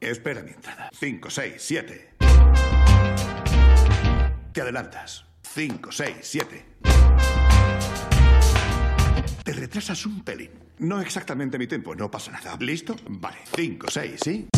Espera mi entrada. 5, 6, 7. Te adelantas. 5, 6, 7. Te retrasas un pelín. No exactamente mi tiempo, no pasa nada. ¿Listo? Vale. 5, 6, ¿sí?